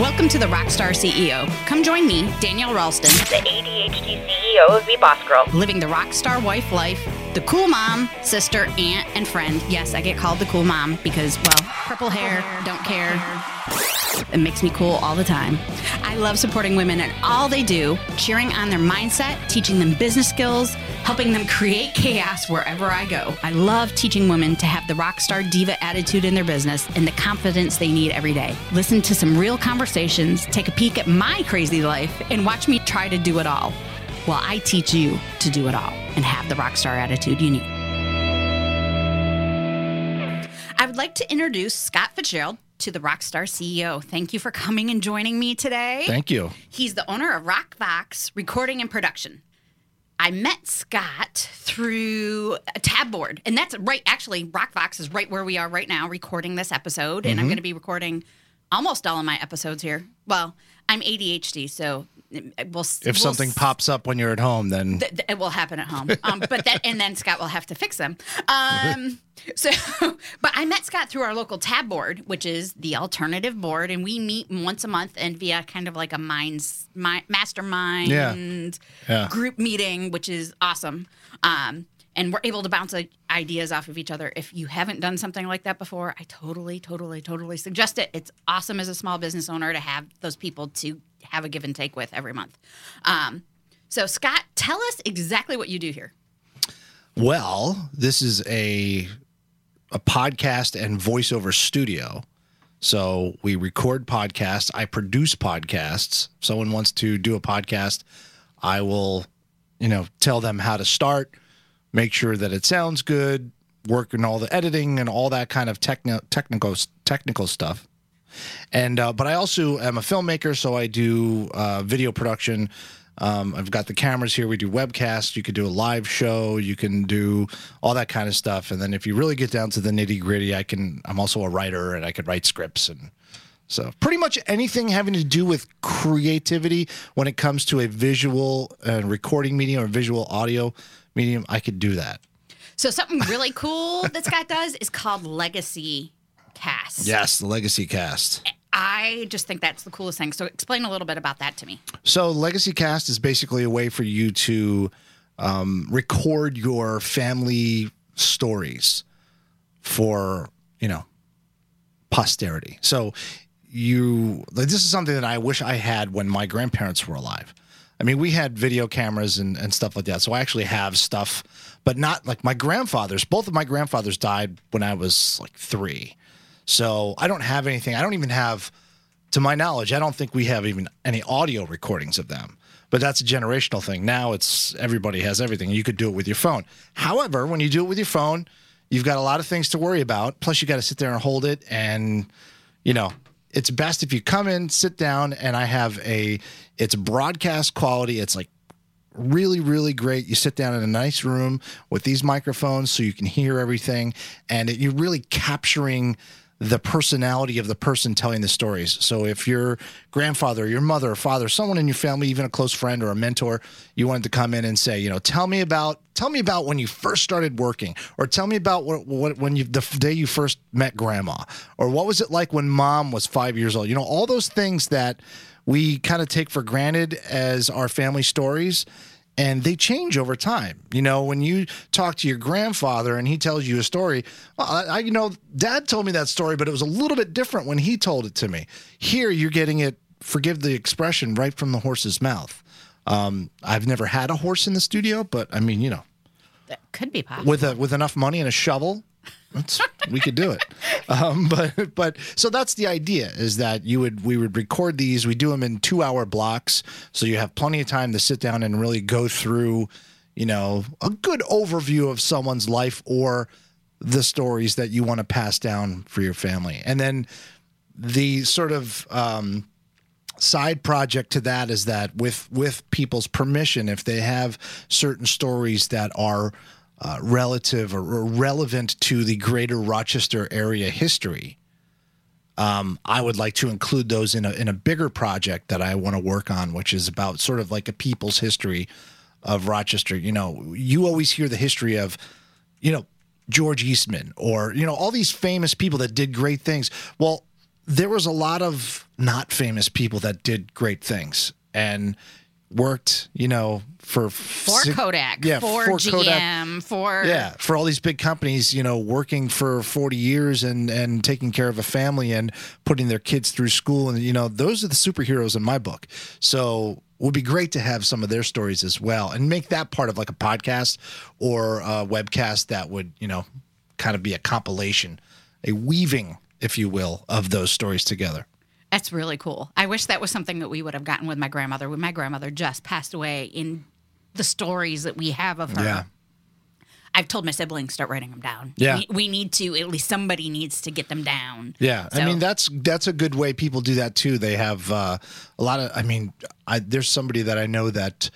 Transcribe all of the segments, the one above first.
Welcome to the Rockstar CEO. Come join me, Danielle Ralston, the ADHD CEO of Be Boss Girl. living the rockstar wife life, the cool mom, sister, aunt, and friend. Yes, I get called the cool mom because, well, purple hair, don't care. It makes me cool all the time. I love supporting women in all they do, cheering on their mindset, teaching them business skills, helping them create chaos wherever I go. I love teaching women to have the rockstar diva attitude in their business and the confidence they need every day. Listen to some real conversations, take a peek at my crazy life, and watch me try to do it all while I teach you to do it all and have the rockstar attitude you need. I would like to introduce Scott Fitzgerald to the Rockstar CEO. Thank you for coming and joining me today. Thank you. He's the owner of RocVox Recording and Production. I met Scott through a tab board, and that's right. Actually, RocVox is right where we are right now, recording this episode, and I'm mm-hmm. going to be recording almost all of my episodes here. Well, I'm ADHD, so uh, we'll. If we'll something pops up when you're at home, then th- th- it will happen at home. Um, but that, and then Scott will have to fix them. Um, so, but I met Scott through our local tab board, which is the alternative board, and we meet once a month and via kind of like a minds, mi- mastermind Yeah. group meeting, which is awesome. Um, and we're able to bounce ideas off of each other. If you haven't done something like that before, I totally, totally, totally suggest it. It's awesome as a small business owner to have those people to have a give and take with every month. Um, so, Scott, tell us exactly what you do here. well, this is a a podcast and voiceover studio. So we record podcasts. I produce podcasts. If someone wants to do a podcast, I will, you know, tell them how to start, make sure that it sounds good, work in all the editing and all that kind of technical technical stuff. And uh, but I also am a filmmaker, so I do uh, video production. Um, I've got the cameras here. We do webcasts. You could do a live show. You can do all that kind of stuff. And then if you really get down to the nitty gritty, I can. I'm also a writer, and I could write scripts and so pretty much anything having to do with creativity when it comes to a visual uh, recording medium or visual audio medium, I could do that. So, something really cool that Scott does is called Legacy Cast. Yes, the Legacy Cast. I just think that's the coolest thing. So, explain a little bit about that to me. So Legacy Cast is basically a way for you to um, record your family stories for you know posterity. So you like this is something that I wish I had when my grandparents were alive. I mean, we had video cameras and, and stuff like that. So I actually have stuff, but not like my grandfathers. Both of my grandfathers died when I was like three. So I don't have anything. I don't even have, to my knowledge, I don't think we have even any audio recordings of them. But that's a generational thing. Now it's everybody has everything. You could do it with your phone. However, when you do it with your phone, you've got a lot of things to worry about. Plus, you got to sit there and hold it. And, you know, it's best if you come in, sit down, and I have a, it's broadcast quality. It's like really, really great. You sit down in a nice room with these microphones so you can hear everything, and it, you're really capturing the personality of the person telling the stories. So if your grandfather, your mother, father, someone in your family, even a close friend or a mentor, you wanted to come in and say, you know, tell me about tell me about when you first started working, or tell me about what, what when you the day you first met grandma, or what was it like when mom was five years old. You know, all those things that we kind of take for granted as our family stories and they change over time. You know, when you talk to your grandfather and he tells you a story, well, I, I- you know, dad told me that story, but it was a little bit different when he told it to me. Here, you're getting it, forgive the expression, right from the horse's mouth. Um, I've never had a horse in the studio, but I mean, you know, That could be possible. with a with enough money and a shovel, we could do it. Um, but but so that's the idea is that you would we would record these. We do them in two hour blocks, so you have plenty of time to sit down and really go through, you know, a good overview of someone's life or the stories that you want to pass down for your family, and then the sort of um, side project to that is that with with people's permission if they have certain stories that are uh, relative or, relevant to the greater Rochester area history um, I would like to include those in a in a bigger project that I want to work on which is about sort of like a people's history of Rochester. You know you always hear the history of you know George Eastman or you know all these famous people that did great things. Well there was a lot of not famous people that did great things. And worked, you know, for For si- Kodak, yeah, for, for GM, Kodak. for Yeah, for all these big companies, you know, working for 40 years and and taking care of a family and putting their kids through school and you know, those are the superheroes in my book. So it would be great to have some of their stories as well and make that part of like a podcast or a webcast that would, you know, kind of be a compilation, a weaving, if you will, of those stories together. That's really cool. I wish that was something that we would have gotten with my grandmother. When my grandmother just passed away, in the stories that we have of her, Yeah. I've told my siblings start writing them down. Yeah. we, we need to. At least somebody needs to get them down. Yeah, I mean that's that's a good way people do that too. They have uh, a lot of. I mean, I, there's somebody that I know that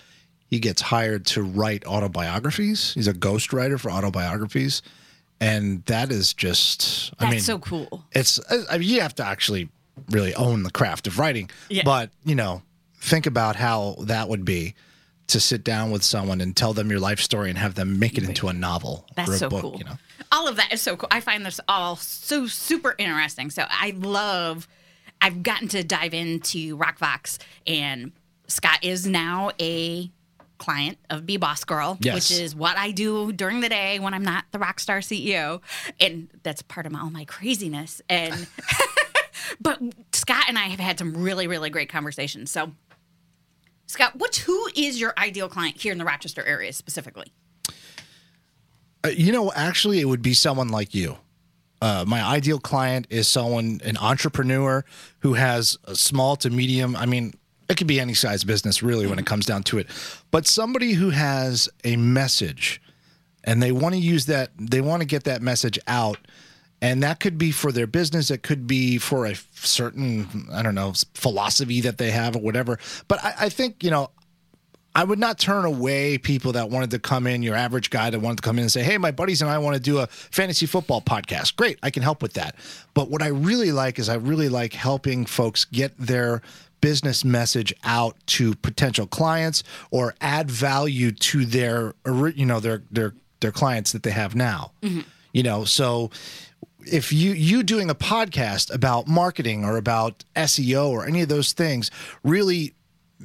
he gets hired to write autobiographies. He's a ghostwriter for autobiographies, and that is just. I That's mean, so cool. it's. I mean, you have to actually really own the craft of writing. Yeah. But you know, think about how that would be to sit down with someone and tell them your life story and have them make it into a novel That's or a so book. cool. You know. All of that is so cool. I find this all so super interesting. So I love. I've gotten to dive into RocVox, and Scott is now a client of Be Boss Girl, Yes. which is what I do during the day when I'm not the rock star CEO, and that's part of my, all my craziness. And but Scott and I have had some really, really great conversations. So. Scott, what who is your ideal client here in the Rochester area specifically? Uh, you know, actually, it would be someone like you. Uh, my ideal client is someone, an entrepreneur who has a small to medium. I mean, it could be any size business, really, when it comes down to it. But somebody who has a message and they want to use that, they want to get that message out. And that could be for their business. It could be for a certain, I don't know, philosophy that they have or whatever. But I, I think, you know, I would not turn away people that wanted to come in, your average guy that wanted to come in and say, Hey, my buddies and I want to do a fantasy football podcast. Great, I can help with that. But what I really like is I really like helping folks get their business message out to potential clients or add value to their you know their their their clients that they have now. Mm-hmm. You know, so if you you doing a podcast about marketing or about SEO or any of those things really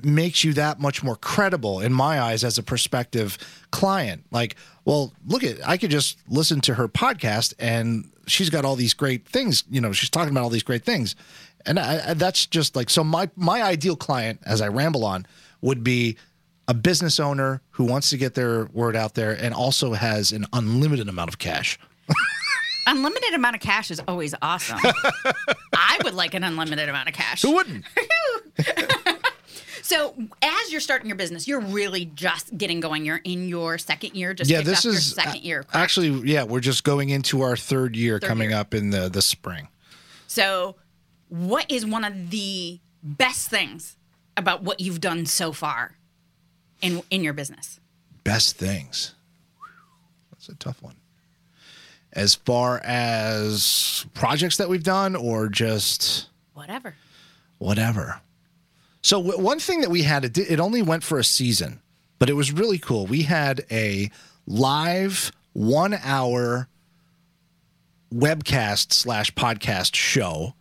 makes you that much more credible in my eyes as a prospective client. Like, well, look at I could just listen to her podcast and she's got all these great things. You know, she's talking about all these great things, and I, I, that's just like so. My my ideal client, as I ramble on, would be a business owner who wants to get their word out there and also has an unlimited amount of cash. Unlimited amount of cash is always awesome. I would like an unlimited amount of cash. Who wouldn't? So, as you're starting your business, you're really just getting going. You're in your second year, just yeah, this is uh, second year. correct? actually yeah. We're just going into our third year Third coming year. up in the the spring. So, what is one of the best things about what you've done so far in in your business? best things. That's a tough one. As far as projects that we've done, or just Whatever. whatever. So w- one thing that we had, it, it only went for a season, but it was really cool. We had a live one hour webcast slash podcast show.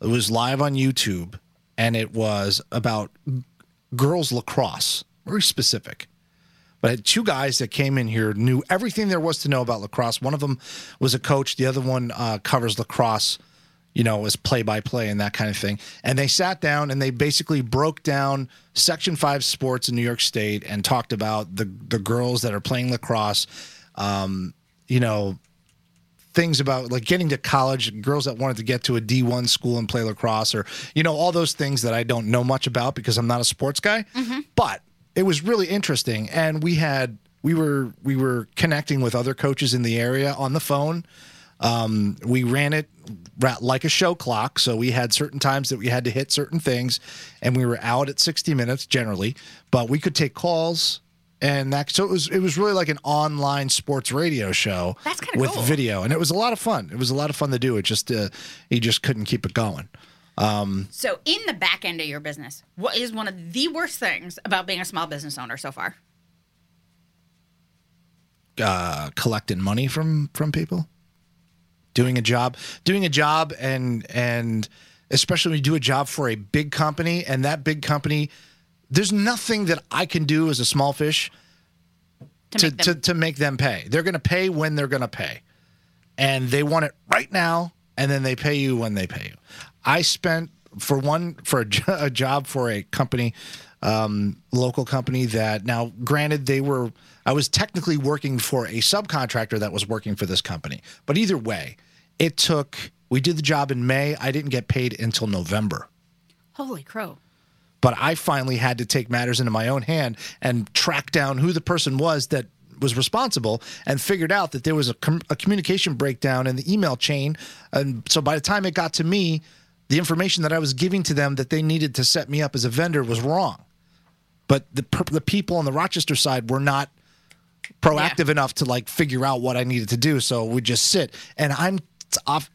It was live on YouTube, and it was about girls lacrosse, very specific. But I had two guys that came in here knew everything there was to know about lacrosse. One of them was a coach. The other one uh, covers lacrosse, you know, as play by play and that kind of thing. And they sat down and they basically broke down Section Five sports in New York State and talked about the the girls that are playing lacrosse. Um, you know, things about like getting to college, girls that wanted to get to a D1 school and play lacrosse, or, you know, all those things that I don't know much about because I'm not a sports guy. But it was really interesting. And we had, we were, we were connecting with other coaches in the area on the phone. Um, we ran it like a show clock. So we had certain times that we had to hit certain things, and we were out at 60 minutes generally, but we could take calls. And that, so it was, it was really like an online sports radio show That's with cool. video, and it was a lot of fun. It was a lot of fun to do. It just, uh, he just couldn't keep it going. So, in the back end of your business, what is one of the worst things about being a small business owner so far? Uh, collecting money from from people. doing a job, doing a job, and and especially when you do a job for a big company, and that big company, there's nothing that I can do as a small fish To, to make them, to, to make them pay. They're going to pay when they're going to pay, and they want it right now, and then they pay you when they pay you. I spent for one for a, a job for a company, um, local company that now, granted, they were I was technically working for a subcontractor that was working for this company, but either way, it took. We did the job in May. I didn't get paid until November holy crow. but I finally had to take matters into my own hand and track down who the person was that was responsible and figured out that there was a, com- a communication breakdown in the email chain. And so by the time it got to me, the information that I was giving to them that they needed to set me up as a vendor was wrong. But the the people on the Rochester side were not proactive enough to like figure out what I needed to do. So we just sit and I'm off.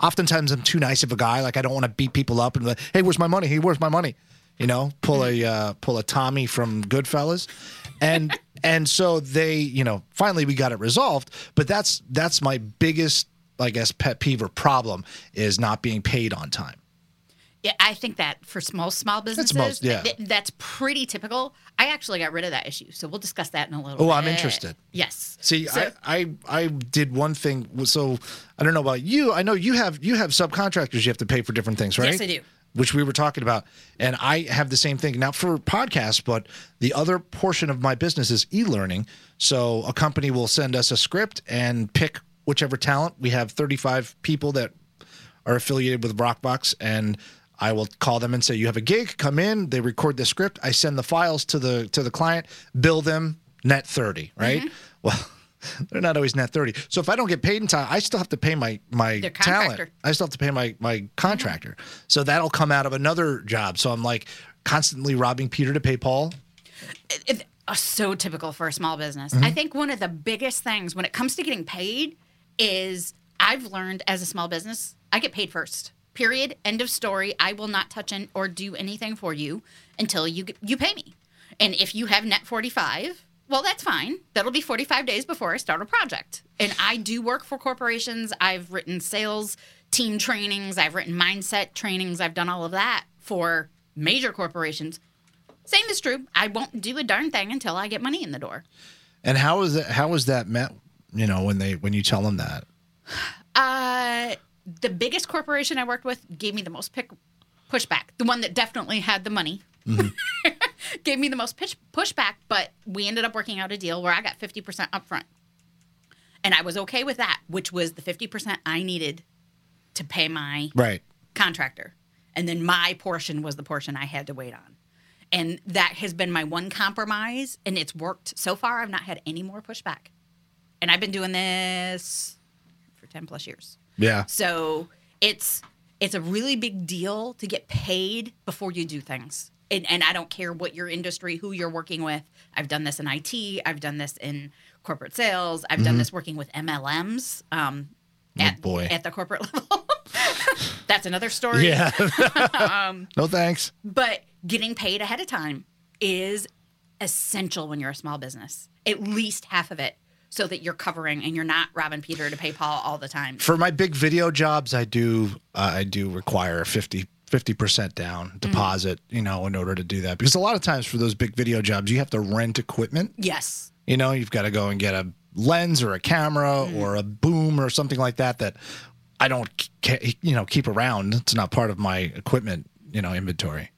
Oftentimes I'm too nice of a guy. Like I don't want to beat people up and be like, hey, where's my money? Hey, where's my money? You know, pull a uh, pull a Tommy from Goodfellas, and and so they, you know, finally we got it resolved. But that's that's my biggest, I guess, pet peeve or problem is not being paid on time. Yeah, I think that for small small businesses, most- yeah. th- that's pretty typical. I actually got rid of that issue, so we'll discuss that in a little. Oh, bit. Oh, bit. I'm interested. Yes. See, So- I, I I did one thing. So I don't know about you. I know you have you have subcontractors you have to pay for different things, right? Yes, I do. Which we were talking about, and I have the same thing now for podcasts. But the other portion of my business is e-learning. So a company will send us a script and pick whichever talent. We have 35 people that are affiliated with RocVox, and I will call them and say, "You have a gig. Come in." They record the script. I send the files to the to the client, bill them net thirty. Right? Mm-hmm. Well, they're not always net thirty. So if I don't get paid in time, I still have to pay my my talent. I still have to pay my my contractor. So that'll come out of another job. So I'm like constantly robbing Peter to pay Paul. it, uh, so typical for a small business. Mm-hmm. I think one of the biggest things when it comes to getting paid is I've learned as a small business, I get paid first. Period. End of story. I will not touch in or do anything for you until you you pay me. And if you have net 45, well, that's fine. That'll be 45 days before I start a project. And I do work for corporations. I've written sales team trainings, I've written mindset trainings, I've done all of that for major corporations. Same is true. I won't do a darn thing until I get money in the door. And how is that? How is that met? You know, when they when you tell them that. Uh, the biggest corporation I worked with gave me the most pick, pushback. The one that definitely had the money gave me the most pitch, pushback, but we ended up working out a deal where I got 50% upfront. And I was okay with that, which was the 50% I needed to pay my Right. contractor. And then my portion was the portion I had to wait on. And that has been my one compromise, and it's worked so far. I've not had any more pushback. And I've been doing this for 10 plus years. Yeah. So it's it's a really big deal to get paid before you do things. And, and I don't care what your industry, who you're working with. I've done this in IT. I've done this in corporate sales. I've done this working with MLMs um, at, Mm-hmm. Oh, boy. at the corporate level. That's another story. Yeah. Um, no thanks. But getting paid ahead of time is essential when you're a small business. At least half of it, so that you're covering and you're not robbing Peter to pay Paul all the time. For my big video jobs, I do uh, I do require a 50 percent down deposit. You know, in order to do that, because a lot of times for those big video jobs, you have to rent equipment. Yes. You know, you've got to go and get a lens or a camera or a boom or something like that that I don't, you know, keep around. It's not part of my equipment, you know, inventory.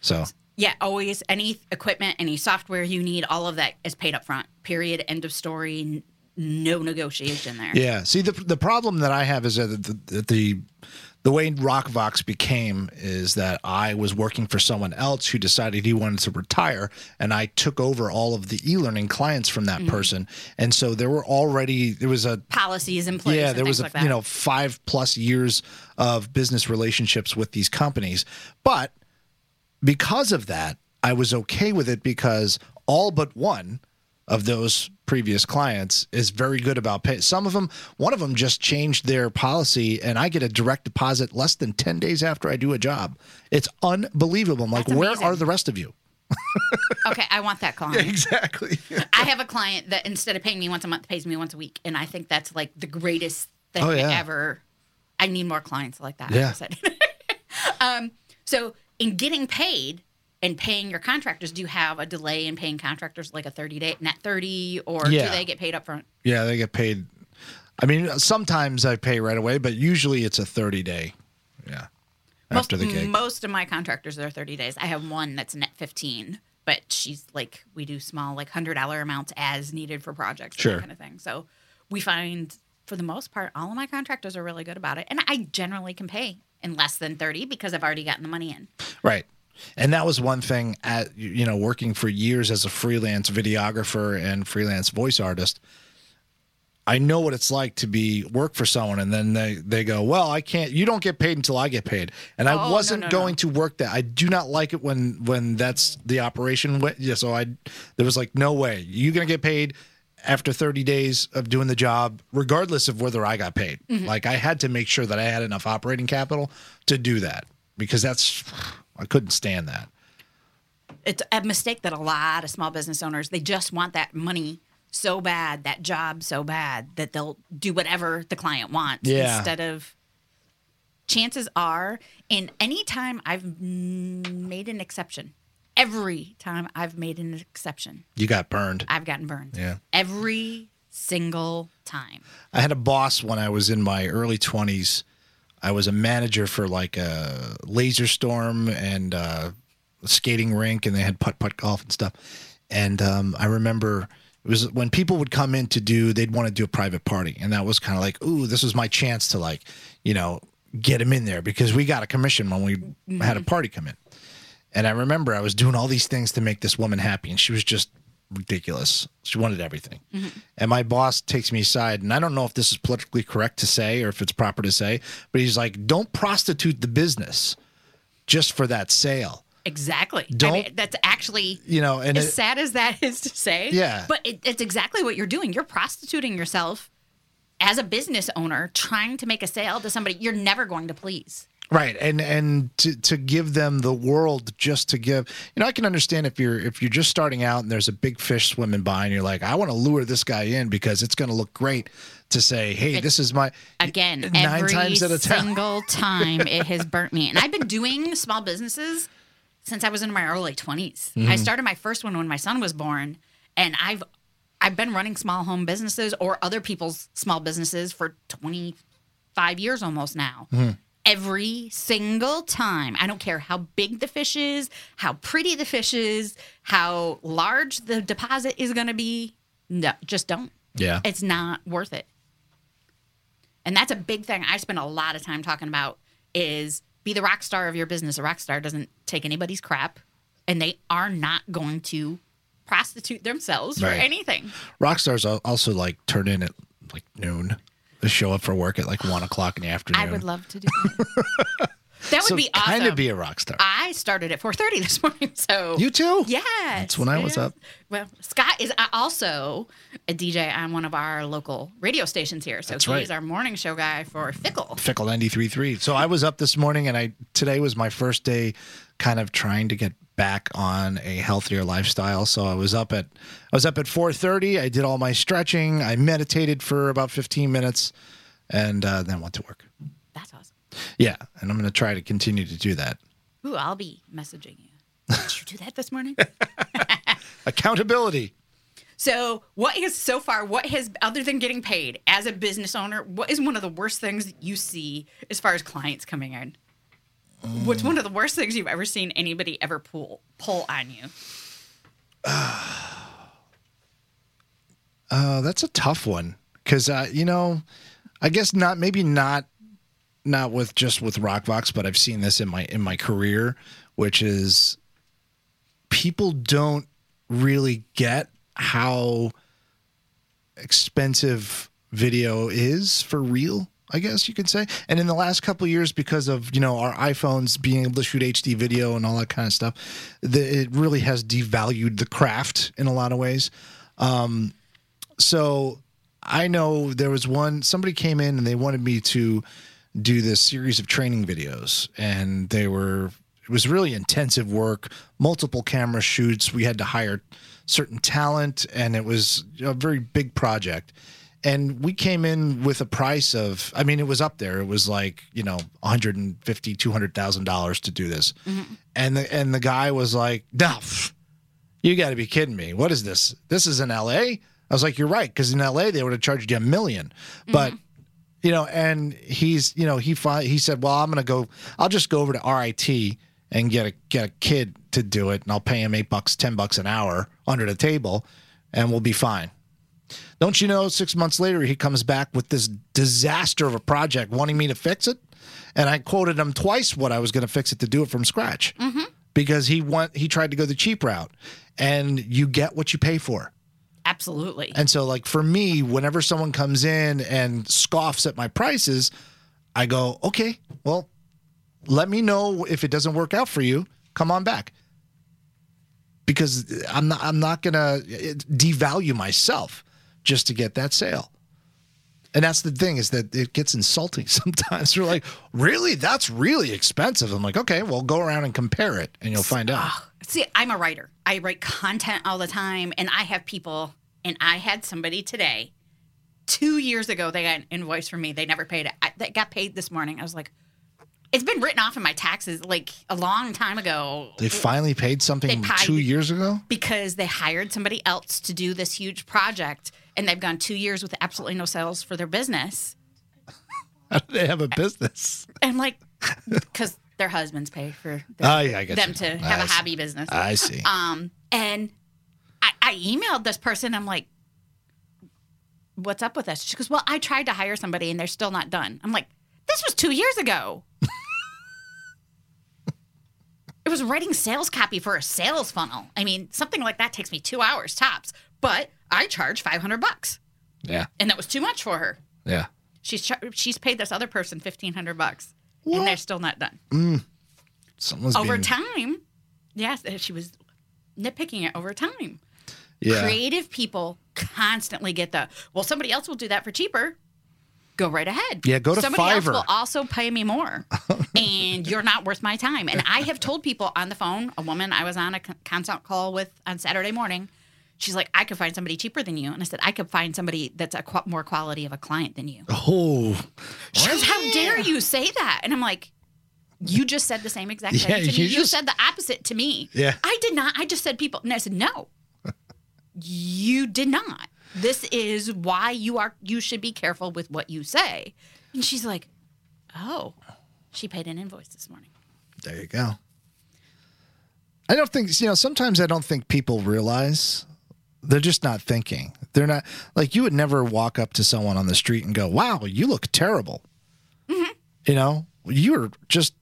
So Yeah, always any equipment, any software you need, all of that is paid up front. Period. End of story. No negotiation there. yeah, see the the problem that I have is that the the, the the way RocVox became is that I was working for someone else who decided he wanted to retire, and I took over all of the e-learning clients from that mm-hmm. person, and so there were already there was a Policies in place. yeah there was a like you know five plus years of business relationships with these companies but because of that i was okay with it because all but one of those previous clients is very good about pay some of them one of them just changed their policy and i get a direct deposit less than 10 days after i do a job it's unbelievable i'm like where are the rest of you Okay, I want that client. exactly I have a client that instead of paying me once a month, pays me once a week, and I think that's like the greatest thing Oh, yeah. ever. I need more clients like that. Yeah. Um, so in getting paid and paying your contractors, do you have a delay in paying contractors like a 30 day net 30 or Yeah. do they get paid up front? Yeah, they get paid. I mean, sometimes I pay right away, but usually it's a 30 day. Yeah. After the gig. Most of my contractors are 30 days. I have one that's net 15, but she's like, we do small, like $100 amounts as needed for projects, Sure. that kind of thing. So we find, for the most part, all of my contractors are really good about it. And I generally can pay in less than 30 because I've already gotten the money in. Right. And that was one thing at you know working for years as a freelance videographer and freelance voice artist. I know what it's like to be work for someone and then they they go, "Well, I can't you don't get paid until I get paid." And Oh, I no, wasn't no, no. going to work that. I do not like it when when that's the operation yeah, so I there was like no way. You're going to get paid after 30 days of doing the job regardless of whether I got paid. Mm-hmm. Like I had to make sure that I had enough operating capital to do that because that's I couldn't stand that. It's a mistake that a lot of small business owners, they just want that money so bad, that job so bad that they'll do whatever the client wants Yeah. instead of chances are in any time I've made an exception. Every time I've made an exception, You got burned. I've gotten burned. Yeah. Every single time. I had a boss when I was in my early 20s. I was a manager for like a laser storm and uh, a skating rink, and they had putt putt golf and stuff. And um, I remember it was when people would come in to do, they'd want to do a private party, and that was kind of like, ooh, this was my chance to like, you know, get him in there because we got a commission when we had a party come in. And I remember I was doing all these things to make this woman happy, and she was just ridiculous. She wanted everything. Mm-hmm. And my boss takes me aside, and I don't know if this is politically correct to say or if it's proper to say, but he's like, don't prostitute the business just for that sale. Exactly. Don't- mean, that's actually You know, and as it- sad as that is to say. Yeah. But it, it's exactly what you're doing. You're prostituting yourself as a business owner trying to make a sale to somebody you're never going to please. Right, and and to, to give them the world just to give, you know, I can understand if you're if you're just starting out and there's a big fish swimming by and you're like, I want to lure this guy in because it's going to look great to say, hey, this is my Again, nine every times at a time. single time it has burnt me. And I've been doing small businesses since I was in my early 20s. Mm-hmm. I started my first one when my son was born, and I've I've been running small home businesses or other people's small businesses for 25 years almost now. Mm-hmm. Every single time. I don't care how big the fish is, how pretty the fish is, how large the deposit is going to be. No, just don't. Yeah. It's not worth it. And that's a big thing I spend a lot of time talking about is be the rock star of your business. A rock star doesn't take anybody's crap and they are not going to prostitute themselves Right. for anything. rock stars also like turn in at like noon. Show up for work at like one o'clock in the afternoon. I would love to do that. that would so be awesome. kind of be a rock star. I started at 4:30 this morning, so you too? Yeah, That's when I was up. Well, Scott is uh, also a DJ on one of our local radio stations here. So That's he's right. our morning show guy for Fickle. Fickle 93.3. So I was up this morning and I today was my first day kind of trying to get back on a healthier lifestyle. So I was up at I was up at 4:30. I did all my stretching. I meditated for about 15 minutes and uh, then went to work. That's awesome. Yeah, and I'm going to try to continue to do that. Ooh, I'll be messaging you. Did you do that this morning? Accountability. so, what is so far, what has, other than getting paid as a business owner, what is one of the worst things you see as far as clients coming in? What's one of the worst things you've ever seen anybody ever pull pull on you? Uh, that's a tough one because uh, you know, I guess not. Maybe not. Not with just with RocVox, but I've seen this in my in my career, which is people don't really get how expensive video is for real. I guess you could say. And in the last couple years, because of you know our iPhones being able to shoot HD video and all that kind of stuff, the, it really has devalued the craft in a lot of ways. Um, so I know there was one somebody came in and they wanted me to do this series of training videos and they were it was really intensive work, multiple camera shoots. We had to hire certain talent and it was a very big project. And we came in with a price of, I mean, it was up there. It was like, you know, 150, 200,000 dollars to do this. Mm-hmm. And the, and the guy was like, no, pff, you got to be kidding me. What is this? This is in LA? I was like, you're right. Cause in LA, they would have charged you a 1000000 mm-hmm. But, you know, and he's, you know, he fi- he said, well, I'm going to go, I'll just go over to RIT and get a, get a kid to do it. And I'll pay him eight bucks, 10 bucks an hour under the table and we'll be fine. Don't you know, six months later, he comes back with this disaster of a project wanting me to fix it. And I quoted him twice what I was going to fix it to do it from scratch mm-hmm. because he want he tried to go the cheap route. And you get what you pay for. Absolutely. And so, like for me, whenever someone comes in and scoffs at my prices, I go, okay, well, let me know if it doesn't work out for you. Come on back, because I'm not I'm not gonna eh, devalue myself just to get that sale. And that's the thing is that it gets insulting sometimes. They're like, really? That's really expensive. I'm like, okay, well, go around and compare it, and you'll find out. See, I'm a writer. I write content all the time, and I have people. And I had somebody today, two years ago, they got an invoice from me. They never paid it. I, that got paid this morning. I was like, it's been written off in my taxes like a long time ago They finally paid something paid- two years ago. because they hired somebody else to do this huge project, and they've gone two years with absolutely no sales for their business. How do they have a business? And like, because their husbands pay for their, Oh yeah, I get them you. to have I a see. hobby business. I see. Um, and I, I emailed this person. I'm like, "What's up with this?" She goes, "Well, I tried to hire somebody, and they're still not done." I'm like, "This was two years ago." it was writing sales copy for a sales funnel. I mean, something like that takes me two hours tops, but I charge 500 bucks, yeah, and that was too much for her. yeah. She's char- she's paid this other person 1500 bucks, and they're still not done. Mm. Someone's over being, time, yes, eh, she was nitpicking it over time. Yeah, creative people constantly get the well somebody else will do that for cheaper go right ahead Yeah, go to somebody else will also pay me more and you're not worth my time and i have told people on the phone a woman i was on a consult call with on saturday morning she's like i could find somebody cheaper than you and i said i could find somebody that's a qu- more quality of a client than you Oh, she goes how dare you say that and i'm like you just said the same exact thing Yeah, to me. you You, just- said the opposite to me. Yeah. I did not. I just said people. And I said, no, you did not. This is why you are. You should be careful with what you say. And she's like, oh, she paid an invoice this morning. there you go. I don't think you know. Sometimes I don't think people realize they're just not thinking. They're not like you would never walk up to someone on the street and go, "Wow, you look terrible." Mm-hmm. You know, you're just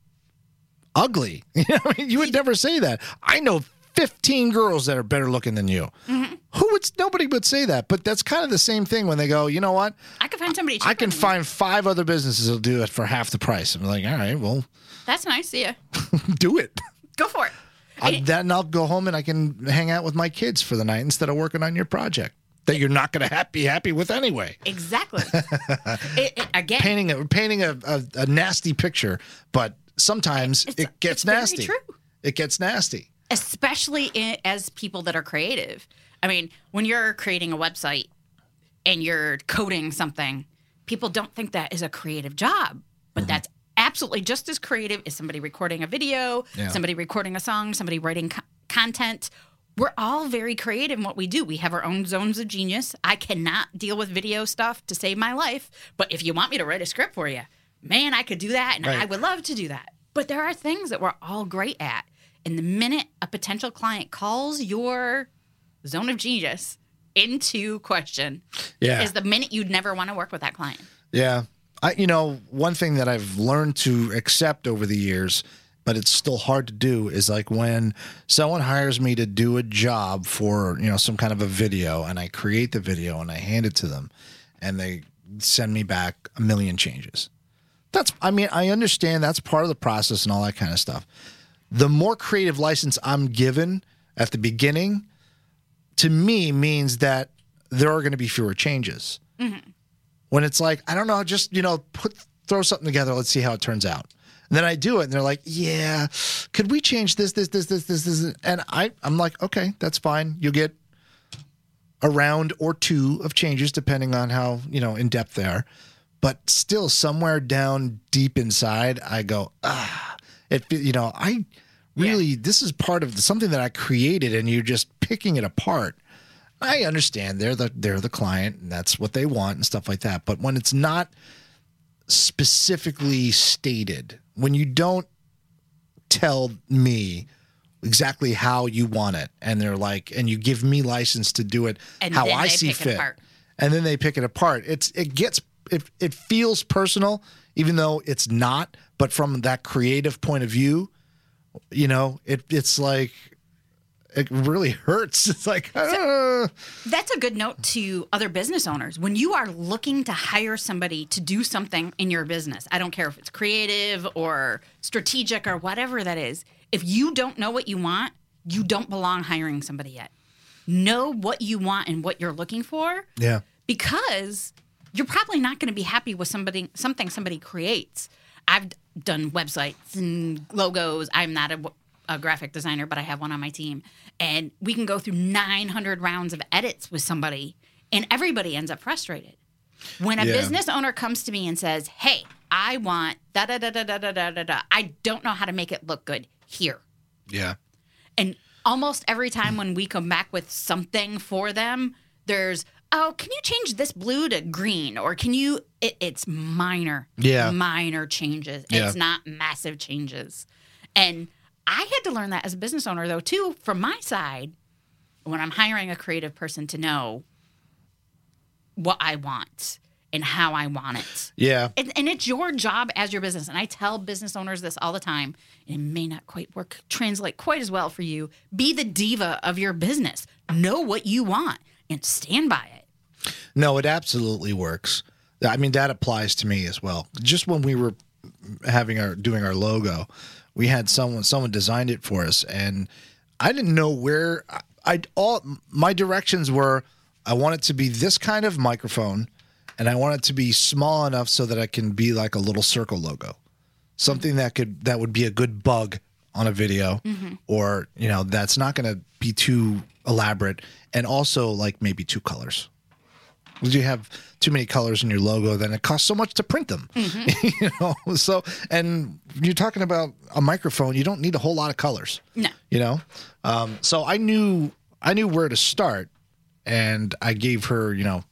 ugly. You know, I mean, you would never say that. I know 15 girls that are better looking than you. Mm-hmm. Who would? Nobody would say that. But that's kind of the same thing when they go, you know what? I can find somebody. I can than you." find five other businesses that'll do it for half the price. I'm like, all right, well, That's nice. See ya. do it. Go for it. I, then I'll go home and I can hang out with my kids for the night instead of working on your project that you're not going to be happy with anyway. Exactly. it, it, again, Painting a painting a, a, a nasty picture, but sometimes it gets nasty. true. It gets nasty. Especially in, as people that are creative. I mean, when you're creating a website and you're coding something, people don't think that is a creative job, but Mm-hmm. that's absolutely just as creative as somebody recording a video, Yeah. somebody recording a song, somebody writing co- content. We're all very creative in what we do. We have our own zones of genius. I cannot deal with video stuff to save my life, but if you want me to write a script for you, man, I could do that and Right. I would love to do that. But there are things that we're all great at. And the minute a potential client calls your zone of genius into question Yeah. is the minute you'd never want to work with that client. Yeah. I, you know, one thing that I've learned to accept over the years, but it's still hard to do, is like when someone hires me to do a job for, you know, some kind of a video and I create the video and I hand it to them and they send me back a million changes. That's, I mean, I understand that's part of the process and all that kind of stuff. The more creative license I'm given at the beginning, to me, means that there are going to be fewer changes when it's like I don't know, just you know, put throw something together. Let's see how it turns out. And then I do it, and they're like, "Yeah, could we change this, this, this, this, this, this?" And I, I'm like, "Okay, that's fine. You'll get a round or two of changes depending on how you know in depth they are but still somewhere down deep inside i go ah it you know i really this is part of the, something that i created and you're just picking it apart. I understand they're the they're the client and that's what they want and stuff like that. But when it's not specifically stated when you don't tell me exactly how you want it and they're like and you give me license to do it And how i see fit. and then they pick it apart. It's it gets it, it feels personal even though it's not but from that creative point of view you know it it's like it really hurts it's like uh, That's a good note to other business owners. When you are looking to hire somebody to do something in your business, I don't care if it's creative or strategic or whatever that is, if you don't know what you want, you don't belong hiring somebody yet. Know what you want and what you're looking for yeah because you're probably not going to be happy with somebody something somebody creates. I've done websites and logos. I'm not a graphic designer, but I have one on my team, and we can go through 900 rounds of edits with somebody, and everybody ends up frustrated. When a Yeah. business owner comes to me and says, "Hey, I want da da da da da da da da da," I don't know how to make it look good here. yeah And almost every time when we come back with something for them, there's, oh, can you change this blue to green? Or can you, it, it's minor, Yeah. minor changes. Yeah. It's not massive changes. And I had to learn that as a business owner, though, too, from my side, when I'm hiring a creative person to know what I want and how I want it. yeah And, and it's your job as your business. And I tell business owners this all the time. It may not quite work, translate quite as well for you. Be the diva of your business. Know what you want and stand by it. No, it absolutely works. I mean, that applies to me as well. Just when we were having our doing our logo, we had someone someone designed it for us, and I didn't know where I I- all my directions were. I want it to be this kind of microphone, and I want it to be small enough so that I can be like a little circle logo, something that could that would be a good bug on a video, mm-hmm. or you know that's not going to be too elaborate, and also like maybe two colors. You have too many colors in your logo, then it costs so much to print them. you know, so and you're talking about a microphone, you don't need a whole lot of colors. No. You know, um, so I knew I knew where to start, and I gave her, you know,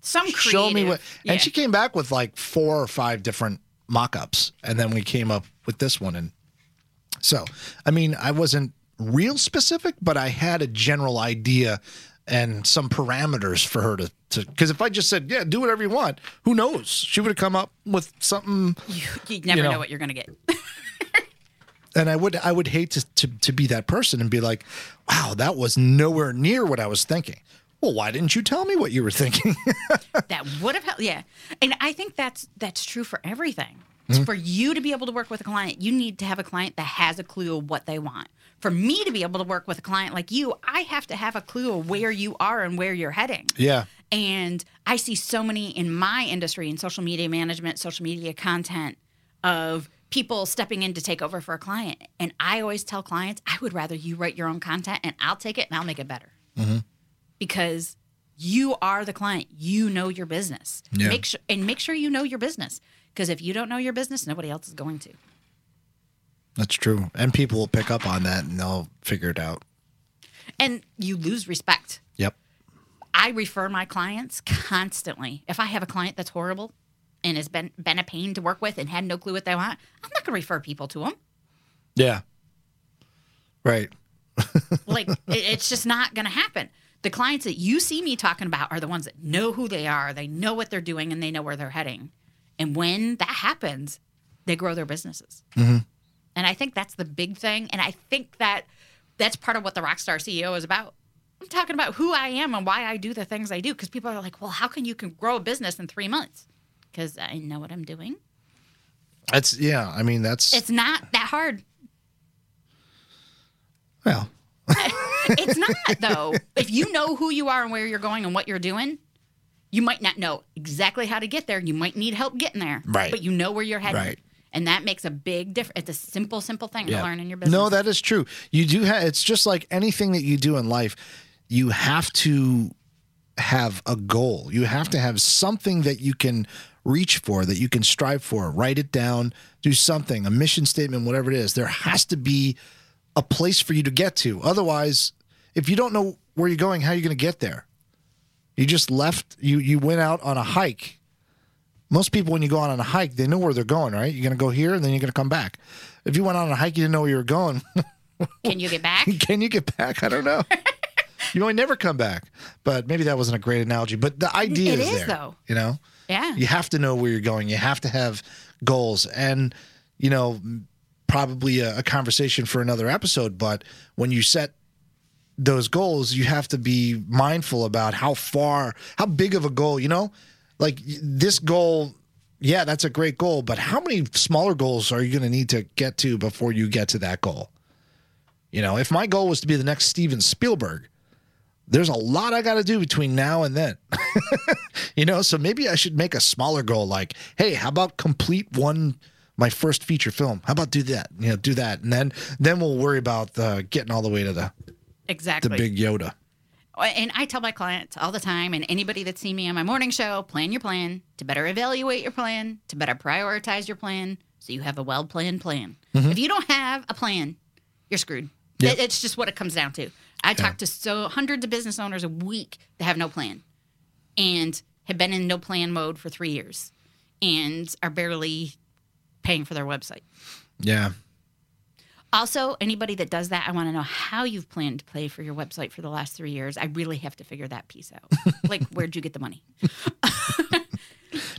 Some creative. show me what, yeah. and she came back with like four or five different mock-ups, and then we came up with this one, and so I mean, I wasn't real specific, but I had a general idea and some parameters for her to to because if I just said yeah, do whatever you want, who knows? She would have come up with something you, you never you know. know. what you're to get. and I would I would hate to, to to be that person and be like, wow, that was nowhere near what I was thinking. Well, why didn't you tell me what you were thinking? that would have helped. Yeah, and I think that's that's true for everything. It's For you to be able to work with a client, you need to have a client that has a clue of what they want. For me to be able to work with a client like you, I have to have a clue of where you are and where you're heading. yeah, And I see so many in my industry in social media management, social media content of people stepping in to take over for a client. And I always tell clients, I would rather you write your own content and I'll take it and I'll make it better. Mm-hmm. Because you are the client. You know your business. Yeah. Make sure and make sure you know your business. Because if you don't know your business, nobody else is going to. that's true. And people will pick up on that and they'll figure it out. And you lose respect. Yep. I refer my clients constantly. If I have a client that's horrible and has been been a pain to work with and had no clue what they want, I'm not going to refer people to them. Yeah. Right. Like it, it's just not going to happen. The clients that you see me talking about are the ones that know who they are, they know what they're doing, and they know where they're heading. And when that happens, they grow their businesses. Mm-hmm. And I think that's the big thing. And I think that that's part of what the Rockstar CEO is about. I'm talking about who I am and why I do the things I do. Because people are like, well, how can you can grow a business in three months? Because I know what I'm doing. That's yeah. I mean, that's It's not that hard. well. It's not though. If you know who you are and where you're going and what you're doing, you might not know exactly how to get there. You might need help getting there. Right. But you know where you're heading. Right. And that makes a big difference. It's a simple, simple thing Yeah. to learn in your business. No, that is true. You do have. It's just like anything that you do in life. You have to have a goal. You have to have something that you can reach for, that you can strive for. Write it down, do something, a mission statement, whatever it is. There has to be a place for you to get to. Otherwise, if you don't know where you're going, how are you going to get there? You just left, you you went out on a hike. Most people, when you go out on a hike, they know where they're going, right? You're going to go here and then you're going to come back. If you went on a hike, you didn't know where you were going. Can you get back? Can you get back? I don't know. you might never come back. But maybe that wasn't a great analogy. But the idea It is, is, there. though. You know, Yeah. you have to know where you're going. You have to have goals, and you know, probably a, a conversation for another episode. But when you set those goals, you have to be mindful about how far, how big of a goal. You know, like this goal. Yeah, that's a great goal, but how many smaller goals are you going to need to get to before you get to that goal? You know, if my goal was to be the next Steven Spielberg, there's a lot I got to do between now and then. you know, so maybe I should make a smaller goal like, hey, how about complete one my first feature film? How about do that? You know, do that. And then then we'll worry about uh, getting all the way to the Exactly. the big Yoda. And I tell my clients all the time, and anybody that's seen me on my morning show, plan your plan to better evaluate your plan, to better prioritize your plan, so you have a well planned plan. Mm-hmm. If you don't have a plan, you're screwed. It's just what it comes down to. I talk to so hundreds of business owners a week that have no plan and have been in no plan mode for three years and are barely paying for their website. Yeah. Also, anybody that does that, I want to know how you've planned to play for your website for the last three years. I really have to figure that piece out. like, where'd you get the money?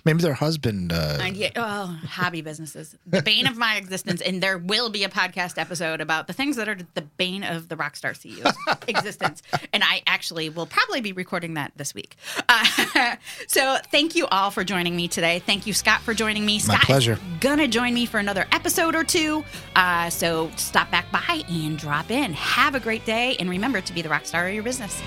Maybe their husband. Uh, yeah, oh, hobby businesses, the bane of my existence. And there will be a podcast episode about the things that are the bane of the rock star CEO's existence. And I actually will probably be recording that this week. Uh, so thank you all for joining me today. Thank you, Scott, for joining me. My Scott pleasure. is gonna join me for another episode or two. Uh, so stop back by and drop in. Have a great day, and remember to be the rock star of your business.